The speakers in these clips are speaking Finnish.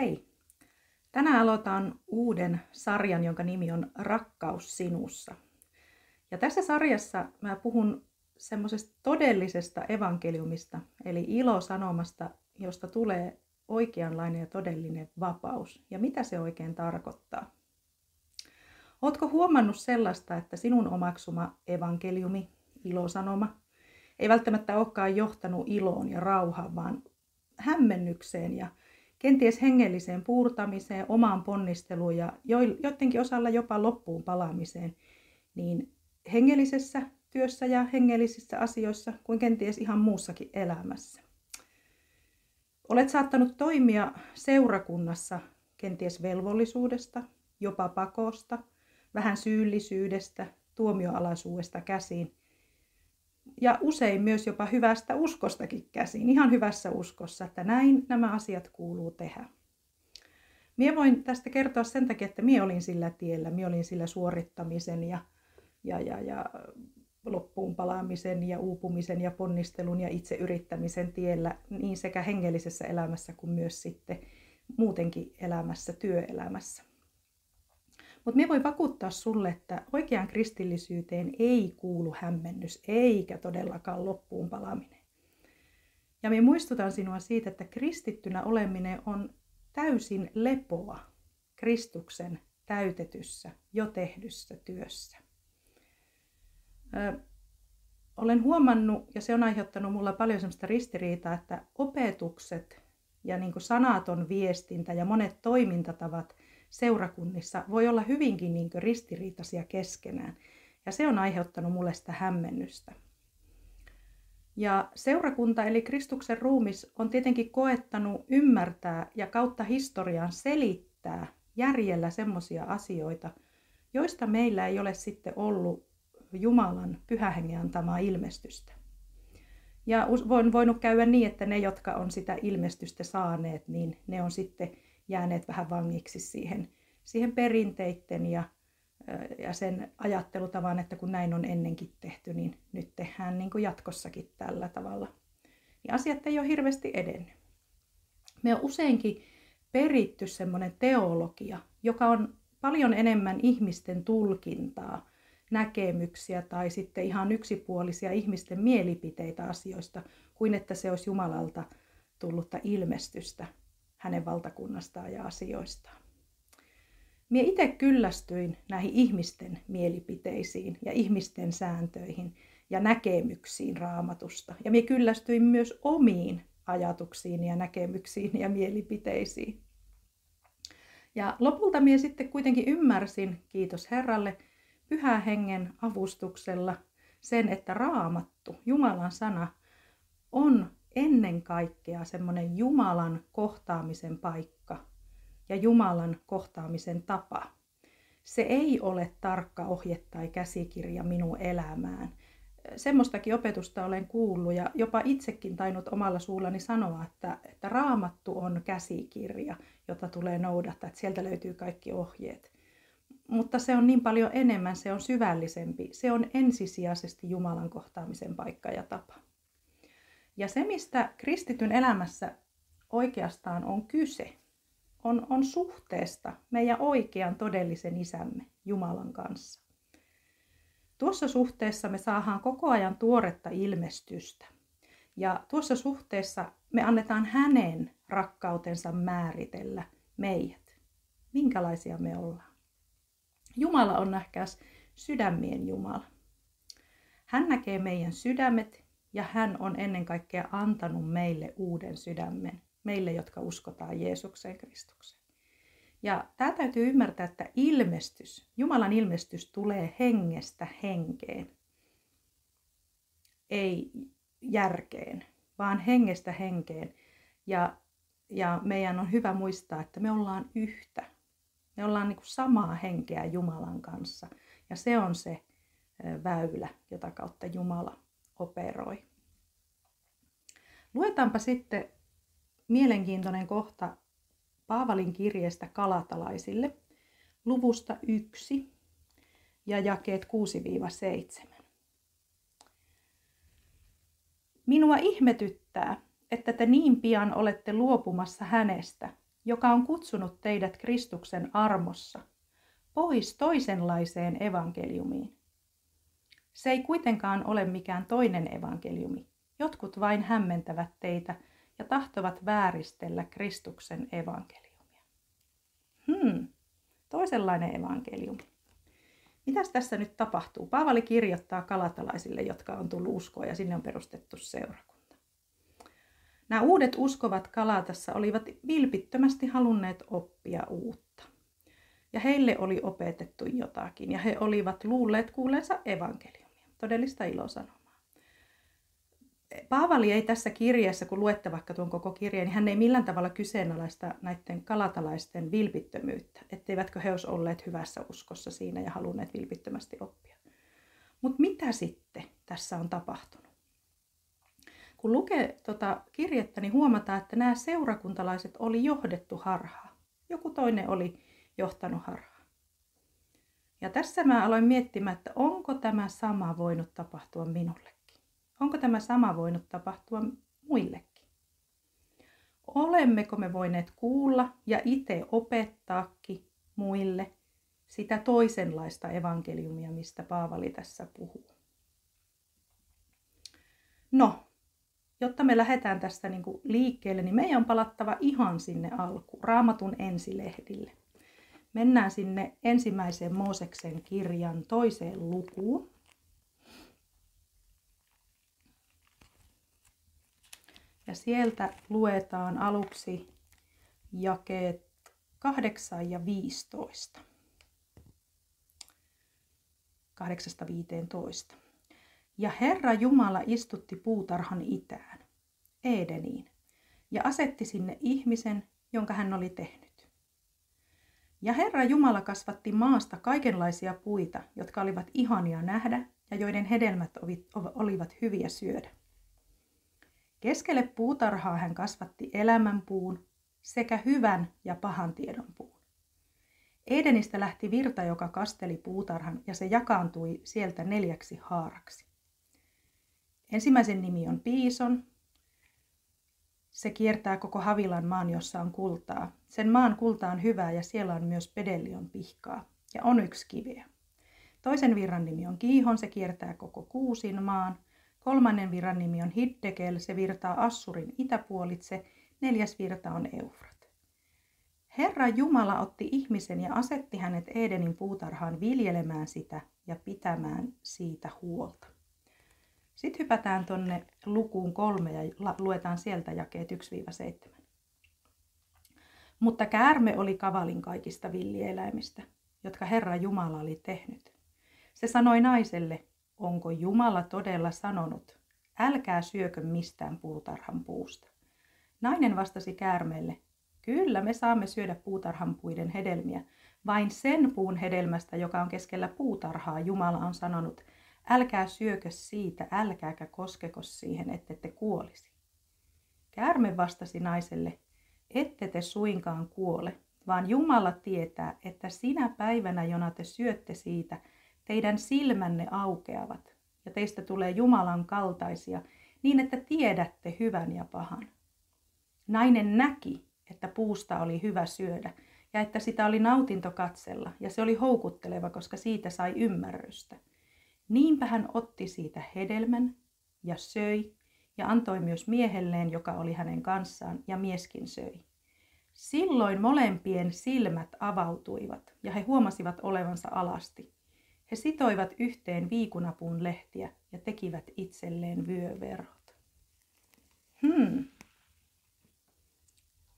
Hei! Tänään aloitan uuden sarjan, jonka nimi on Rakkaus sinussa. Ja tässä sarjassa mä puhun semmoisesta todellisesta evankeliumista, eli ilosanomasta, josta tulee oikeanlainen ja todellinen vapaus. Ja mitä se oikein tarkoittaa? Oletko huomannut sellaista, että sinun omaksuma evankeliumi, ilosanoma, ei välttämättä olekaan johtanut iloon ja rauhaan, vaan hämmennykseen ja kenties hengelliseen puurtamiseen, omaan ponnisteluun ja joidenkin osalla jopa loppuun palaamiseen, niin hengellisessä työssä ja hengellisissä asioissa kuin kenties ihan muussakin elämässä. Olet saattanut toimia seurakunnassa kenties velvollisuudesta, jopa pakosta, vähän syyllisyydestä, tuomioalaisuudesta käsiin – ja usein myös jopa hyvästä uskostakin käsin, ihan hyvässä uskossa, että näin nämä asiat kuuluu tehdä. Mie voin tästä kertoa sen takia, että minä olin sillä tiellä, minä olin sillä suorittamisen ja, ja, ja, ja loppuun palaamisen ja uupumisen ja ponnistelun ja itse yrittämisen tiellä niin sekä hengellisessä elämässä kuin myös sitten muutenkin elämässä, työelämässä. Mutta me voi vakuuttaa sulle, että oikeaan kristillisyyteen ei kuulu hämmennys, eikä todellakaan loppuun palaminen. Ja me muistutan sinua siitä, että kristittynä oleminen on täysin lepoa Kristuksen täytetyssä, jo tehdyssä työssä. Ö, olen huomannut, ja se on aiheuttanut mulla paljon sellaista ristiriitaa, että opetukset ja niin sanaton viestintä ja monet toimintatavat – seurakunnissa voi olla hyvinkin niin ristiriitaisia keskenään. Ja se on aiheuttanut mulle sitä hämmennystä. Ja seurakunta eli Kristuksen ruumis on tietenkin koettanut ymmärtää ja kautta historian selittää järjellä semmoisia asioita, joista meillä ei ole sitten ollut Jumalan pyhähengen antamaa ilmestystä. Ja on voinut käydä niin, että ne, jotka on sitä ilmestystä saaneet, niin ne on sitten jääneet vähän vangiksi siihen, siihen perinteitten ja, ja sen ajattelutavan, että kun näin on ennenkin tehty, niin nyt tehdään niin kuin jatkossakin tällä tavalla. Niin asiat ei ole hirveästi edennyt. Me on useinkin peritty semmoinen teologia, joka on paljon enemmän ihmisten tulkintaa, näkemyksiä tai sitten ihan yksipuolisia ihmisten mielipiteitä asioista, kuin että se olisi Jumalalta tullutta ilmestystä hänen valtakunnastaan ja asioistaan. Mie itse kyllästyin näihin ihmisten mielipiteisiin ja ihmisten sääntöihin ja näkemyksiin raamatusta. Ja mie kyllästyin myös omiin ajatuksiin ja näkemyksiin ja mielipiteisiin. Ja lopulta mie sitten kuitenkin ymmärsin, kiitos Herralle, pyhä hengen avustuksella sen, että raamattu, Jumalan sana, on ennen kaikkea semmoinen Jumalan kohtaamisen paikka ja Jumalan kohtaamisen tapa. Se ei ole tarkka ohje tai käsikirja minun elämään. Semmoistakin opetusta olen kuullut ja jopa itsekin tainnut omalla suullani sanoa, että, että raamattu on käsikirja, jota tulee noudattaa, että sieltä löytyy kaikki ohjeet. Mutta se on niin paljon enemmän, se on syvällisempi, se on ensisijaisesti Jumalan kohtaamisen paikka ja tapa. Ja se, mistä kristityn elämässä oikeastaan on kyse, on, on suhteesta meidän oikean todellisen isämme Jumalan kanssa. Tuossa suhteessa me saadaan koko ajan tuoretta ilmestystä. Ja tuossa suhteessa me annetaan hänen rakkautensa määritellä meidät. Minkälaisia me ollaan. Jumala on nähkäs sydämien Jumala. Hän näkee meidän sydämet ja hän on ennen kaikkea antanut meille uuden sydämen, meille, jotka uskotaan Jeesukseen Kristukseen. Ja tämä täytyy ymmärtää, että ilmestys, Jumalan ilmestys tulee hengestä henkeen, ei järkeen, vaan hengestä henkeen. Ja, ja meidän on hyvä muistaa, että me ollaan yhtä. Me ollaan niin kuin samaa henkeä Jumalan kanssa. Ja se on se väylä, jota kautta Jumala operoi. Luetaanpa sitten mielenkiintoinen kohta Paavalin kirjeestä kalatalaisille luvusta 1 ja jakeet 6-7. Minua ihmetyttää, että te niin pian olette luopumassa hänestä, joka on kutsunut teidät Kristuksen armossa, pois toisenlaiseen evankeliumiin. Se ei kuitenkaan ole mikään toinen evankeliumi. Jotkut vain hämmentävät teitä ja tahtovat vääristellä Kristuksen evankeliumia. Hmm, toisenlainen evankeliumi. Mitäs tässä nyt tapahtuu? Paavali kirjoittaa kalatalaisille, jotka on tullut uskoa ja sinne on perustettu seurakunta. Nämä uudet uskovat Kalatassa olivat vilpittömästi halunneet oppia uutta. Ja heille oli opetettu jotakin ja he olivat luulleet kuuleensa evankeliumia, todellista ilosanomaa. Paavali ei tässä kirjeessä, kun luette vaikka tuon koko kirjeen, niin hän ei millään tavalla kyseenalaista näiden kalatalaisten vilpittömyyttä, etteivätkö he olisi olleet hyvässä uskossa siinä ja halunneet vilpittömästi oppia. Mutta mitä sitten tässä on tapahtunut? Kun lukee tuota kirjettä, niin huomataan, että nämä seurakuntalaiset oli johdettu harhaa. Joku toinen oli johtanut harhaa. Ja tässä mä aloin miettimään, että onko tämä sama voinut tapahtua minulle. Onko tämä sama voinut tapahtua muillekin? Olemmeko me voineet kuulla ja itse opettaakin muille sitä toisenlaista evankeliumia, mistä Paavali tässä puhuu? No, jotta me lähdetään tästä niin kuin liikkeelle, niin meidän on palattava ihan sinne alkuun, raamatun ensilehdille. Mennään sinne ensimmäiseen Mooseksen kirjan toiseen lukuun. Ja sieltä luetaan aluksi jakeet 8 ja 15. 8-15. Ja Herra Jumala istutti puutarhan itään, Edeniin, ja asetti sinne ihmisen, jonka hän oli tehnyt. Ja Herra Jumala kasvatti maasta kaikenlaisia puita, jotka olivat ihania nähdä ja joiden hedelmät olivat hyviä syödä. Keskelle puutarhaa hän kasvatti elämänpuun sekä hyvän ja pahan tiedon puun. Edenistä lähti virta, joka kasteli puutarhan, ja se jakaantui sieltä neljäksi haaraksi. Ensimmäisen nimi on Piison. Se kiertää koko Havilan maan, jossa on kultaa. Sen maan kulta on hyvää ja siellä on myös pedellion pihkaa ja on yksi kiveä. Toisen virran nimi on Kiihon, se kiertää koko Kuusin maan. Kolmannen virran nimi on Hiddekel, se virtaa Assurin itäpuolitse, neljäs virta on Eufrat. Herra Jumala otti ihmisen ja asetti hänet Edenin puutarhaan viljelemään sitä ja pitämään siitä huolta. Sitten hypätään tuonne lukuun kolme ja luetaan sieltä jakeet 1-7. Mutta käärme oli kavalin kaikista villieläimistä, jotka Herra Jumala oli tehnyt. Se sanoi naiselle, onko Jumala todella sanonut, älkää syökö mistään puutarhan puusta. Nainen vastasi käärmeelle, kyllä me saamme syödä puutarhan puiden hedelmiä, vain sen puun hedelmästä, joka on keskellä puutarhaa, Jumala on sanonut, älkää syökö siitä, älkääkä koskeko siihen, ette te kuolisi. Käärme vastasi naiselle, ette te suinkaan kuole, vaan Jumala tietää, että sinä päivänä, jona te syötte siitä, teidän silmänne aukeavat ja teistä tulee Jumalan kaltaisia niin, että tiedätte hyvän ja pahan. Nainen näki, että puusta oli hyvä syödä ja että sitä oli nautinto katsella ja se oli houkutteleva, koska siitä sai ymmärrystä. Niinpä hän otti siitä hedelmän ja söi ja antoi myös miehelleen, joka oli hänen kanssaan, ja mieskin söi. Silloin molempien silmät avautuivat ja he huomasivat olevansa alasti. He sitoivat yhteen viikunapuun lehtiä ja tekivät itselleen vyöverhot. Hmm.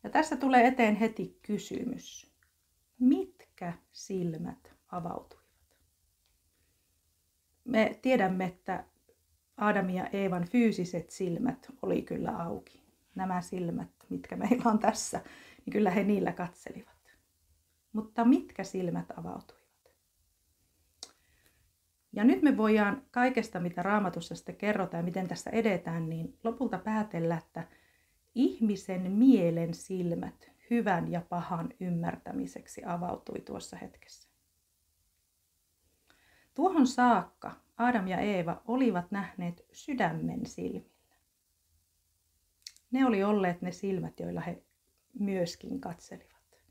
Ja tässä tulee eteen heti kysymys. Mitkä silmät avautuivat? Me tiedämme, että Adam ja Eevan fyysiset silmät oli kyllä auki. Nämä silmät, mitkä meillä on tässä, niin kyllä he niillä katselivat. Mutta mitkä silmät avautuivat? Ja nyt me voidaan kaikesta, mitä raamatussa sitten kerrotaan ja miten tässä edetään, niin lopulta päätellä, että ihmisen mielen silmät hyvän ja pahan ymmärtämiseksi avautui tuossa hetkessä. Tuohon saakka Adam ja Eeva olivat nähneet sydämen silmillä. Ne oli olleet ne silmät, joilla he myöskin katselivat.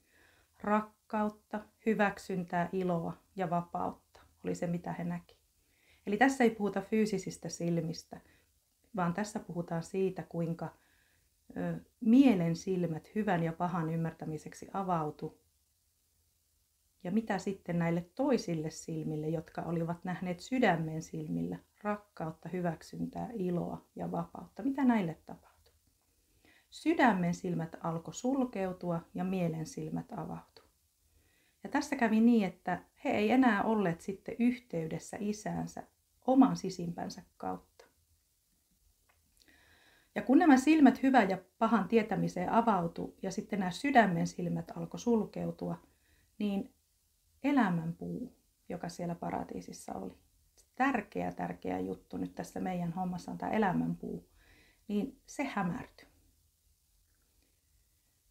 Rakkautta, hyväksyntää, iloa ja vapautta oli se, mitä he näki. Eli tässä ei puhuta fyysisistä silmistä, vaan tässä puhutaan siitä, kuinka mielen silmät hyvän ja pahan ymmärtämiseksi avautu. Ja mitä sitten näille toisille silmille, jotka olivat nähneet sydämen silmillä rakkautta, hyväksyntää, iloa ja vapautta, mitä näille tapahtui? Sydämen silmät alkoi sulkeutua ja mielen silmät avautui. Ja tässä kävi niin, että he ei enää olleet sitten yhteydessä isäänsä oman sisimpänsä kautta. Ja kun nämä silmät hyvän ja pahan tietämiseen avautu ja sitten nämä sydämen silmät alkoi sulkeutua, niin elämän puu, joka siellä paratiisissa oli, tärkeä, tärkeä juttu nyt tässä meidän hommassa on tämä elämän puu, niin se hämärtyi.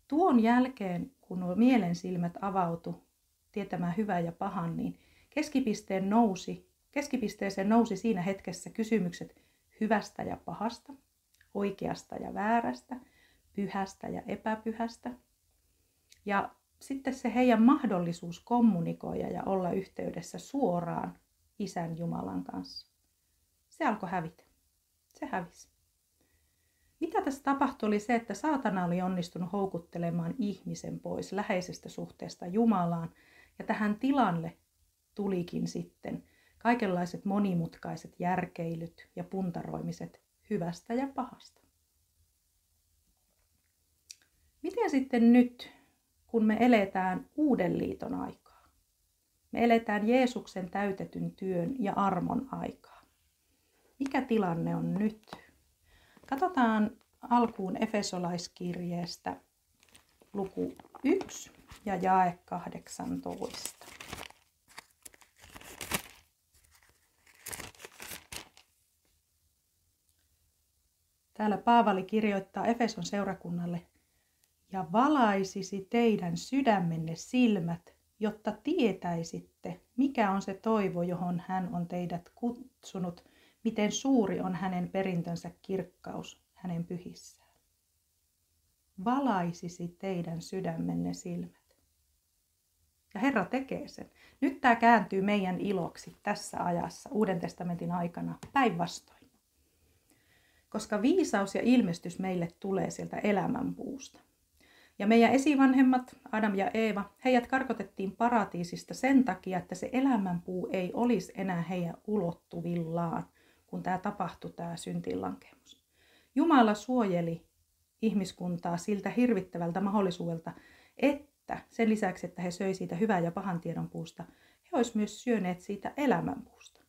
Tuon jälkeen, kun nuo mielen silmät avautu tietämään hyvää ja pahan, niin keskipisteen nousi, keskipisteeseen nousi siinä hetkessä kysymykset hyvästä ja pahasta – oikeasta ja väärästä, pyhästä ja epäpyhästä. Ja sitten se heidän mahdollisuus kommunikoida ja olla yhteydessä suoraan Isän Jumalan kanssa. Se alkoi hävitä. Se hävisi. Mitä tässä tapahtui oli se, että saatana oli onnistunut houkuttelemaan ihmisen pois läheisestä suhteesta Jumalaan. Ja tähän tilalle tulikin sitten kaikenlaiset monimutkaiset järkeilyt ja puntaroimiset hyvästä ja pahasta. Miten sitten nyt, kun me eletään uuden liiton aikaa? Me eletään Jeesuksen täytetyn työn ja armon aikaa. Mikä tilanne on nyt? Katsotaan alkuun Efesolaiskirjeestä luku 1 ja jae 18. Täällä Paavali kirjoittaa Efeson seurakunnalle, ja valaisisi teidän sydämenne silmät, jotta tietäisitte, mikä on se toivo, johon hän on teidät kutsunut, miten suuri on hänen perintönsä kirkkaus hänen pyhissään. Valaisisi teidän sydämenne silmät. Ja Herra tekee sen. Nyt tämä kääntyy meidän iloksi tässä ajassa, Uuden testamentin aikana, päinvastoin koska viisaus ja ilmestys meille tulee sieltä elämänpuusta. Ja meidän esivanhemmat, Adam ja Eeva, heidät karkotettiin paratiisista sen takia, että se elämänpuu ei olisi enää heidän ulottuvillaan, kun tämä tapahtui, tämä syntilankemus. Jumala suojeli ihmiskuntaa siltä hirvittävältä mahdollisuudelta, että sen lisäksi, että he söi siitä hyvää ja pahan tiedon puusta, he olisivat myös syöneet siitä elämänpuusta.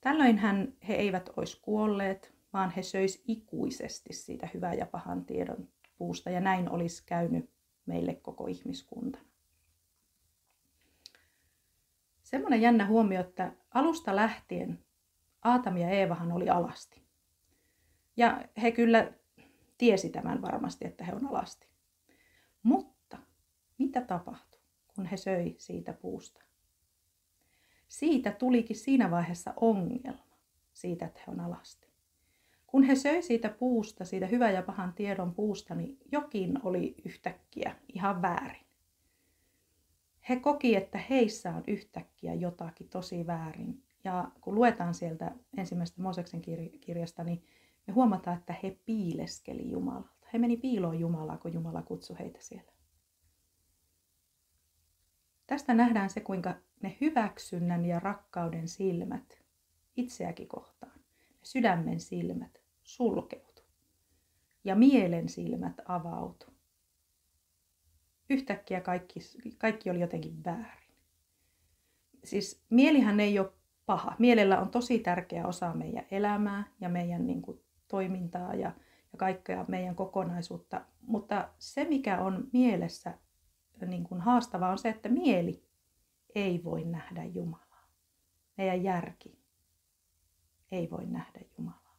Tällöin he eivät olisi kuolleet, vaan he söis ikuisesti siitä hyvää ja pahan tiedon puusta, ja näin olisi käynyt meille koko ihmiskuntana. Semmoinen jännä huomio, että alusta lähtien Aatam ja Eevahan oli alasti. Ja he kyllä tiesi tämän varmasti, että he on alasti. Mutta mitä tapahtui, kun he söi siitä puusta? Siitä tulikin siinä vaiheessa ongelma siitä, että he on alasti. Kun he söi siitä puusta, siitä hyvän ja pahan tiedon puusta, niin jokin oli yhtäkkiä ihan väärin. He koki, että heissä on yhtäkkiä jotakin tosi väärin. Ja kun luetaan sieltä ensimmäisestä Mooseksen kirjasta, niin me huomataan, että he piileskeli Jumalalta. He meni piiloon Jumalaa, kun Jumala kutsui heitä siellä. Tästä nähdään se, kuinka ne hyväksynnän ja rakkauden silmät itseäkin kohtaan, ne sydämen silmät, sulkeutu ja mielen silmät avautu. Yhtäkkiä kaikki, kaikki oli jotenkin väärin. Siis mielihän ei ole paha. Mielellä on tosi tärkeä osa meidän elämää ja meidän niin kuin, toimintaa ja, ja kaikkea meidän kokonaisuutta. Mutta se, mikä on mielessä niin kuin haastavaa, on se, että mieli ei voi nähdä Jumalaa. Meidän järki ei voi nähdä Jumalaa.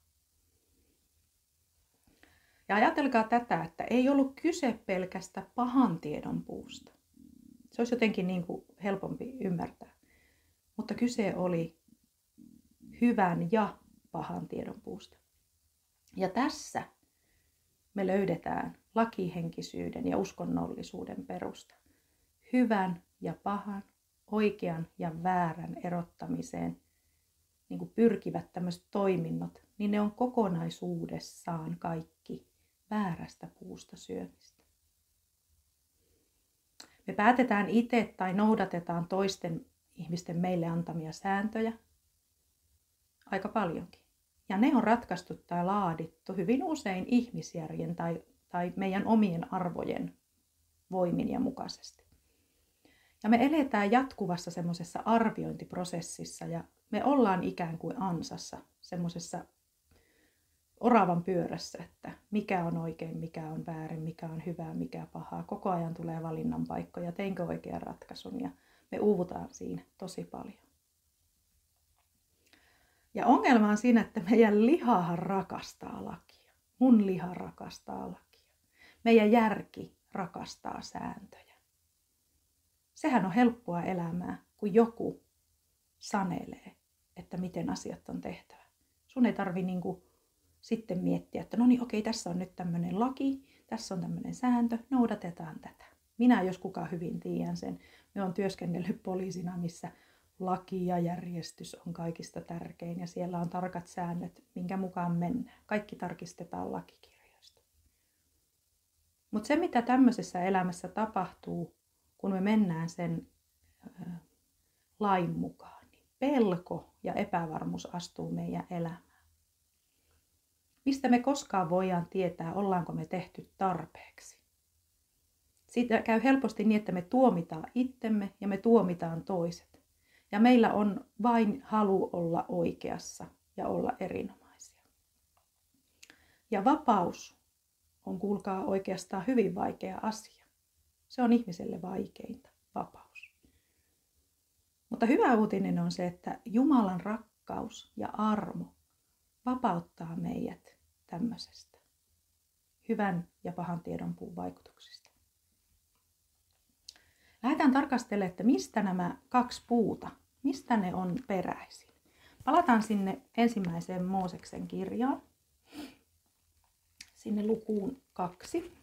Ja ajatelkaa tätä, että ei ollut kyse pelkästä pahan tiedon puusta. Se olisi jotenkin niin kuin helpompi ymmärtää. Mutta kyse oli hyvän ja pahan tiedon puusta. Ja tässä me löydetään lakihenkisyyden ja uskonnollisuuden perusta. Hyvän ja pahan, oikean ja väärän erottamiseen niin kuin pyrkivät tämmöiset toiminnot, niin ne on kokonaisuudessaan kaikki väärästä puusta syömistä. Me päätetään itse tai noudatetaan toisten ihmisten meille antamia sääntöjä aika paljonkin. Ja ne on ratkaistu tai laadittu hyvin usein ihmisjärjen tai, tai meidän omien arvojen voimin ja mukaisesti. Ja me eletään jatkuvassa semmoisessa arviointiprosessissa ja me ollaan ikään kuin ansassa, semmoisessa oravan pyörässä, että mikä on oikein, mikä on väärin, mikä on hyvää, mikä pahaa. Koko ajan tulee valinnan paikkoja, teinkö oikean ratkaisun ja me uuvutaan siinä tosi paljon. Ja ongelma on siinä, että meidän lihahan rakastaa lakia. Mun liha rakastaa lakia. Meidän järki rakastaa sääntöjä. Sehän on helppoa elämää, kun joku sanelee, että miten asiat on tehtävä. Sun ei tarvi niinku sitten miettiä, että no niin okei, tässä on nyt tämmöinen laki, tässä on tämmöinen sääntö, noudatetaan tätä. Minä jos kukaan hyvin tiedän sen. Me on työskennellyt poliisina, missä laki ja järjestys on kaikista tärkein ja siellä on tarkat säännöt, minkä mukaan mennään. Kaikki tarkistetaan lakikirjoista. Mutta se, mitä tämmöisessä elämässä tapahtuu, kun me mennään sen ö, lain mukaan, niin pelko ja epävarmuus astuu meidän elämään. Mistä me koskaan voidaan tietää, ollaanko me tehty tarpeeksi. Siitä käy helposti niin, että me tuomitaan itsemme ja me tuomitaan toiset. Ja meillä on vain halu olla oikeassa ja olla erinomaisia. Ja vapaus on, kuulkaa, oikeastaan hyvin vaikea asia. Se on ihmiselle vaikeinta, vapaus. Mutta hyvä uutinen on se, että Jumalan rakkaus ja armo vapauttaa meidät tämmöisestä hyvän ja pahan tiedon puun vaikutuksista. Lähdetään tarkastelemaan, että mistä nämä kaksi puuta, mistä ne on peräisin. Palataan sinne ensimmäiseen Mooseksen kirjaan, sinne lukuun kaksi.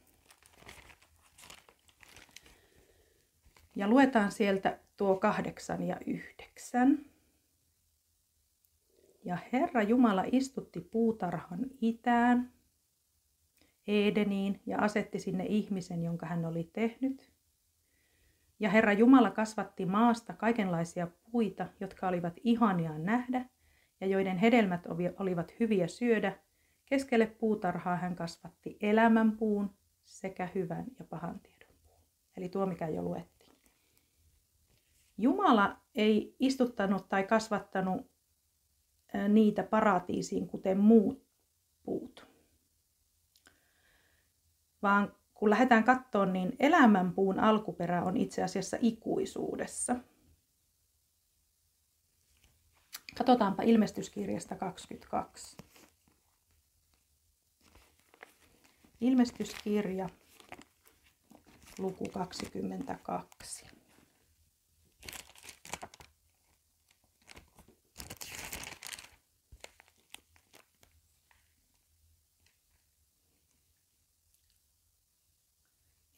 Ja luetaan sieltä tuo kahdeksan ja yhdeksän. Ja Herra Jumala istutti puutarhan itään, Edeniin, ja asetti sinne ihmisen, jonka hän oli tehnyt. Ja Herra Jumala kasvatti maasta kaikenlaisia puita, jotka olivat ihania nähdä ja joiden hedelmät olivat hyviä syödä. Keskelle puutarhaa hän kasvatti elämän puun sekä hyvän ja pahan tiedon puun. Eli tuo, mikä jo luettiin. Jumala ei istuttanut tai kasvattanut niitä paratiisiin, kuten muut puut. Vaan kun lähdetään katsomaan, niin elämänpuun alkuperä on itse asiassa ikuisuudessa. Katsotaanpa ilmestyskirjasta 22. Ilmestyskirja, luku 22.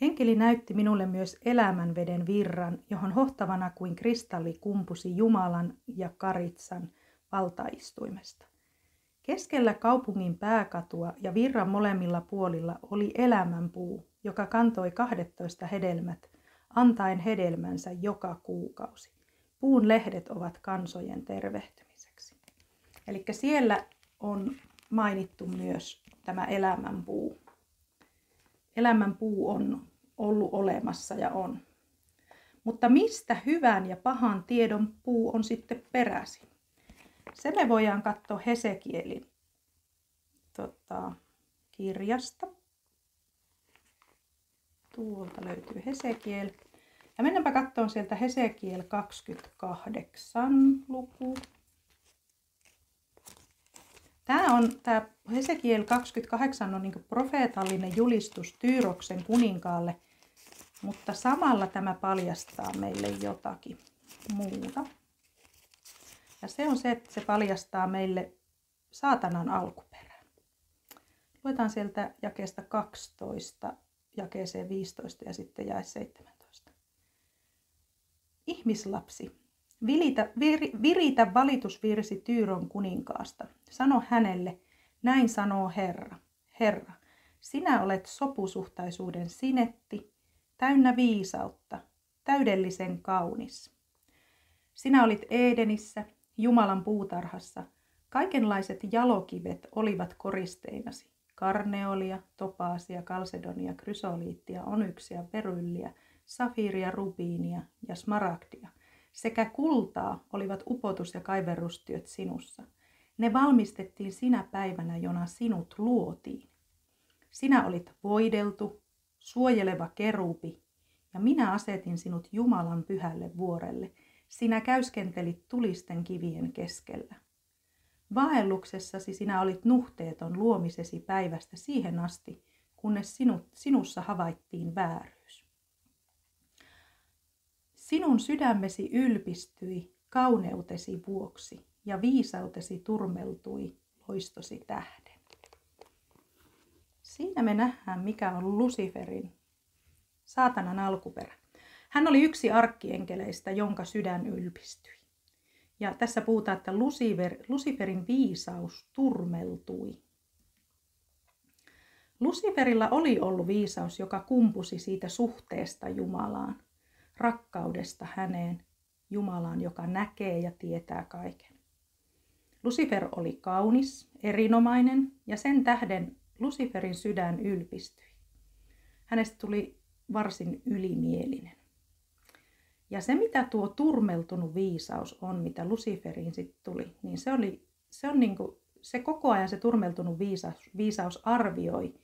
Enkeli näytti minulle myös elämänveden virran, johon hohtavana kuin kristalli kumpusi Jumalan ja Karitsan valtaistuimesta. Keskellä kaupungin pääkatua ja virran molemmilla puolilla oli elämänpuu, joka kantoi 12 hedelmät, antaen hedelmänsä joka kuukausi. Puun lehdet ovat kansojen tervehtymiseksi. Eli siellä on mainittu myös tämä elämänpuu. Elämänpuu on ollut olemassa ja on. Mutta mistä hyvän ja pahan tiedon puu on sitten peräisin? Se me voidaan katsoa Hesekielin tota, kirjasta. Tuolta löytyy Hesekiel. Ja mennäänpä katsomaan sieltä Hesekiel 28 luku. Tämä on, tämä Hesekiel 28 on niin profeetallinen julistus Tyyroksen kuninkaalle, mutta samalla tämä paljastaa meille jotakin muuta. Ja se on se, että se paljastaa meille saatanan alkuperän. Luetaan sieltä jakeesta 12 jakeeseen 15 ja sitten jae 17. Ihmislapsi, vilitä, vir, viritä valitusvirsi Tyyron kuninkaasta. Sano hänelle, näin sanoo Herra. Herra, sinä olet sopusuhtaisuuden sinetti, täynnä viisautta, täydellisen kaunis. Sinä olit Edenissä, Jumalan puutarhassa. Kaikenlaiset jalokivet olivat koristeinasi. Karneolia, topaasia, kalsedonia, krysoliittia, onyksia, perylliä, safiiria, rubiinia ja smaragdia. Sekä kultaa olivat upotus- ja kaiverustyöt sinussa. Ne valmistettiin sinä päivänä, jona sinut luotiin. Sinä olit voideltu, suojeleva kerupi, ja minä asetin sinut Jumalan pyhälle vuorelle. Sinä käyskentelit tulisten kivien keskellä. Vaelluksessasi sinä olit nuhteeton luomisesi päivästä siihen asti, kunnes sinut, sinussa havaittiin vääryys. Sinun sydämesi ylpistyi kauneutesi vuoksi ja viisautesi turmeltui loistosi tähden. Siinä me nähdään, mikä on Luciferin, saatanan alkuperä. Hän oli yksi arkkienkeleistä, jonka sydän ylpistyi. Ja tässä puhutaan, että Lucifer, Luciferin viisaus turmeltui. Luciferilla oli ollut viisaus, joka kumpusi siitä suhteesta Jumalaan, rakkaudesta häneen, Jumalaan, joka näkee ja tietää kaiken. Lucifer oli kaunis, erinomainen ja sen tähden Luciferin sydän ylpistyi. Hänestä tuli varsin ylimielinen. Ja se, mitä tuo turmeltunut viisaus on, mitä Luciferiin sitten tuli, niin se, oli, se on niin kuin, se koko ajan se turmeltunut viisaus, viisaus arvioi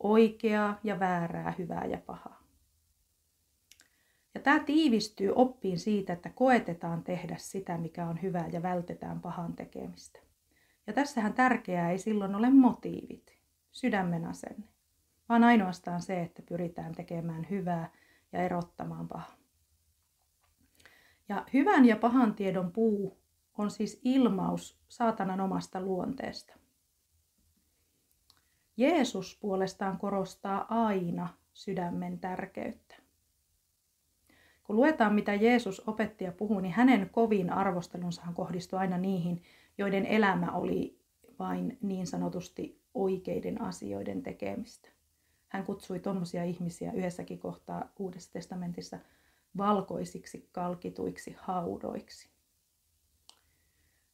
oikeaa ja väärää, hyvää ja pahaa. Ja tämä tiivistyy oppiin siitä, että koetetaan tehdä sitä, mikä on hyvää ja vältetään pahan tekemistä. Ja tässähän tärkeää ei silloin ole motiivit, sydämen asenne, vaan ainoastaan se, että pyritään tekemään hyvää ja erottamaan pahaa. Ja hyvän ja pahan tiedon puu on siis ilmaus saatanan omasta luonteesta. Jeesus puolestaan korostaa aina sydämen tärkeyttä. Kun luetaan, mitä Jeesus opetti ja puhui, niin hänen kovin arvostelunsahan kohdistui aina niihin, joiden elämä oli vain niin sanotusti oikeiden asioiden tekemistä. Hän kutsui tuommoisia ihmisiä yhdessäkin kohtaa Uudessa testamentissa – valkoisiksi kalkituiksi haudoiksi.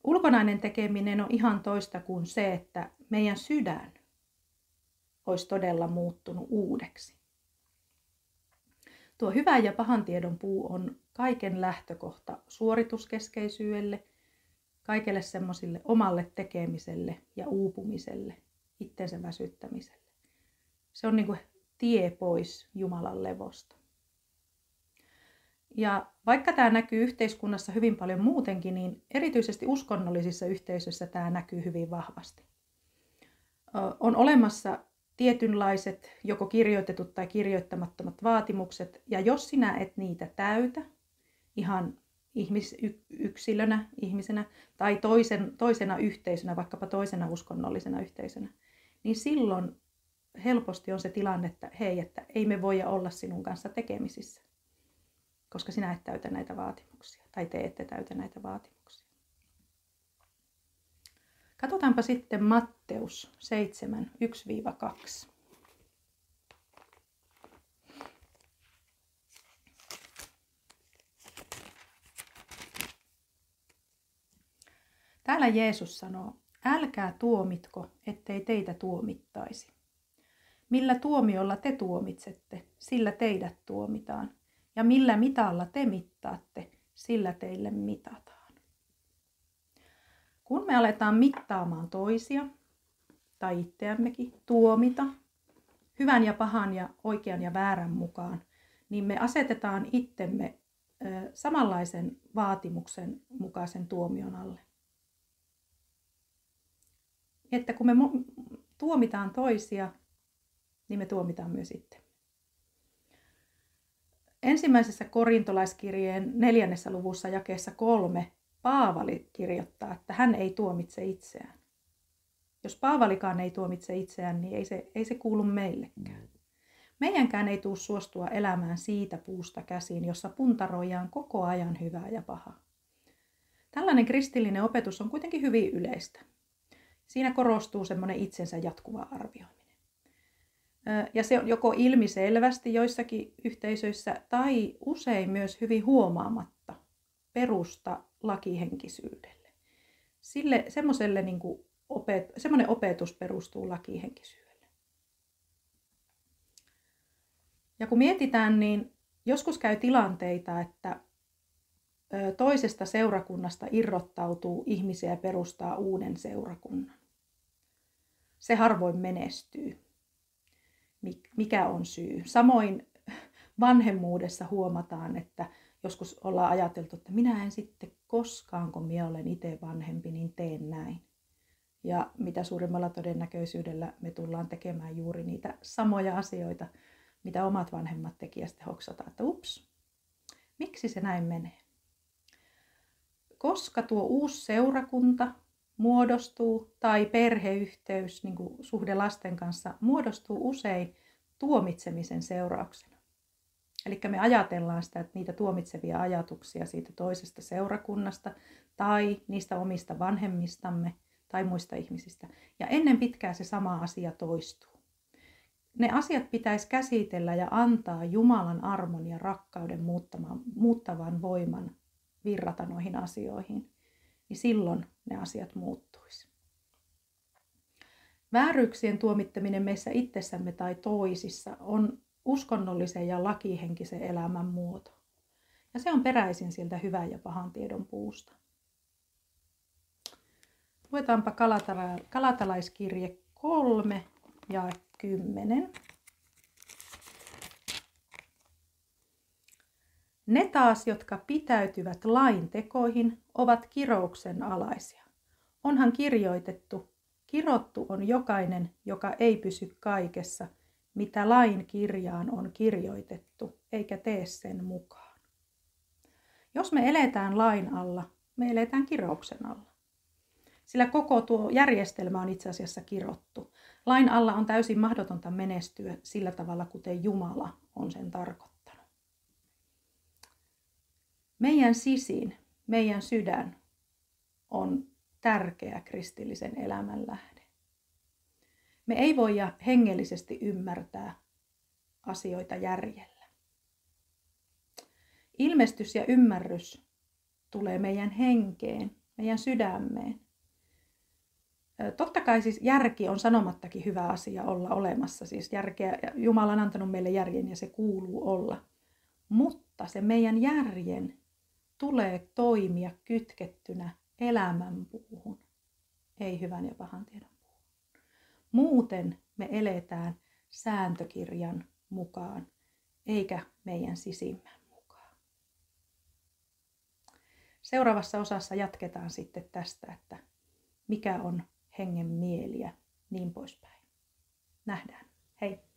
Ulkonainen tekeminen on ihan toista kuin se, että meidän sydän olisi todella muuttunut uudeksi. Tuo hyvä ja pahan tiedon puu on kaiken lähtökohta suorituskeskeisyydelle, kaikelle semmoisille omalle tekemiselle ja uupumiselle, itsensä väsyttämiselle. Se on niin kuin tie pois Jumalan levosta. Ja vaikka tämä näkyy yhteiskunnassa hyvin paljon muutenkin, niin erityisesti uskonnollisissa yhteisöissä tämä näkyy hyvin vahvasti. On olemassa tietynlaiset joko kirjoitetut tai kirjoittamattomat vaatimukset, ja jos sinä et niitä täytä ihan ihmisyksilönä, ihmisenä tai toisen, toisena yhteisönä, vaikkapa toisena uskonnollisena yhteisönä, niin silloin helposti on se tilanne, että hei, että ei me voida olla sinun kanssa tekemisissä koska sinä et täytä näitä vaatimuksia tai te ette täytä näitä vaatimuksia. Katsotaanpa sitten Matteus 7, 1-2. Täällä Jeesus sanoo, älkää tuomitko, ettei teitä tuomittaisi. Millä tuomiolla te tuomitsette, sillä teidät tuomitaan ja millä mitalla te mittaatte, sillä teille mitataan. Kun me aletaan mittaamaan toisia tai itseämmekin, tuomita hyvän ja pahan ja oikean ja väärän mukaan, niin me asetetaan itsemme samanlaisen vaatimuksen mukaisen tuomion alle. Että kun me tuomitaan toisia, niin me tuomitaan myös itse. Ensimmäisessä korintolaiskirjeen neljännessä luvussa jakeessa kolme Paavali kirjoittaa, että hän ei tuomitse itseään. Jos Paavalikaan ei tuomitse itseään, niin ei se, ei se kuulu meillekään. Meidänkään ei tule suostua elämään siitä puusta käsiin, jossa puntaroidaan koko ajan hyvää ja pahaa. Tällainen kristillinen opetus on kuitenkin hyvin yleistä. Siinä korostuu semmoinen itsensä jatkuva arvioiminen. Ja se on joko ilmiselvästi joissakin yhteisöissä tai usein myös hyvin huomaamatta perusta lakihenkisyydelle. Sille, semmoiselle niin opet, semmoinen opetus perustuu lakihenkisyydelle. Ja kun mietitään, niin joskus käy tilanteita, että toisesta seurakunnasta irrottautuu ihmisiä ja perustaa uuden seurakunnan. Se harvoin menestyy. Mikä on syy? Samoin vanhemmuudessa huomataan, että joskus ollaan ajateltu, että minä en sitten koskaan, kun minä olen itse vanhempi, niin teen näin. Ja mitä suurimmalla todennäköisyydellä me tullaan tekemään juuri niitä samoja asioita, mitä omat vanhemmat ja sitten hoksataan, että ups, miksi se näin menee? Koska tuo uusi seurakunta muodostuu tai perheyhteys, niin kuin suhde lasten kanssa, muodostuu usein tuomitsemisen seurauksena. Eli me ajatellaan sitä, että niitä tuomitsevia ajatuksia siitä toisesta seurakunnasta tai niistä omista vanhemmistamme tai muista ihmisistä. Ja ennen pitkää se sama asia toistuu. Ne asiat pitäisi käsitellä ja antaa Jumalan armon ja rakkauden muuttavan voiman virrata noihin asioihin, niin silloin ne asiat muuttuisi. Vääryyksien tuomittaminen meissä itsessämme tai toisissa on uskonnollisen ja lakihenkisen elämän muoto. Ja se on peräisin sieltä hyvän ja pahan tiedon puusta. Luetaanpa Kalatalaiskirje 3 ja 10. Ne taas, jotka pitäytyvät lain tekoihin, ovat kirouksen alaisia. Onhan kirjoitettu, kirottu on jokainen, joka ei pysy kaikessa, mitä lain kirjaan on kirjoitettu, eikä tee sen mukaan. Jos me eletään lain alla, me eletään kirouksen alla. Sillä koko tuo järjestelmä on itse asiassa kirottu. Lain alla on täysin mahdotonta menestyä sillä tavalla, kuten Jumala on sen tarkoittanut. Meidän sisin, meidän sydän on tärkeä kristillisen elämän lähde. Me ei voi hengellisesti ymmärtää asioita järjellä. Ilmestys ja ymmärrys tulee meidän henkeen, meidän sydämeen. Totta kai siis järki on sanomattakin hyvä asia olla olemassa. Siis järkeä, Jumala on antanut meille järjen ja se kuuluu olla. Mutta se meidän järjen tulee toimia kytkettynä elämänpuuhun, ei hyvän ja pahan tiedon puuhun. Muuten me eletään sääntökirjan mukaan, eikä meidän sisimmän mukaan. Seuraavassa osassa jatketaan sitten tästä, että mikä on hengen mieli ja niin poispäin. Nähdään. Hei!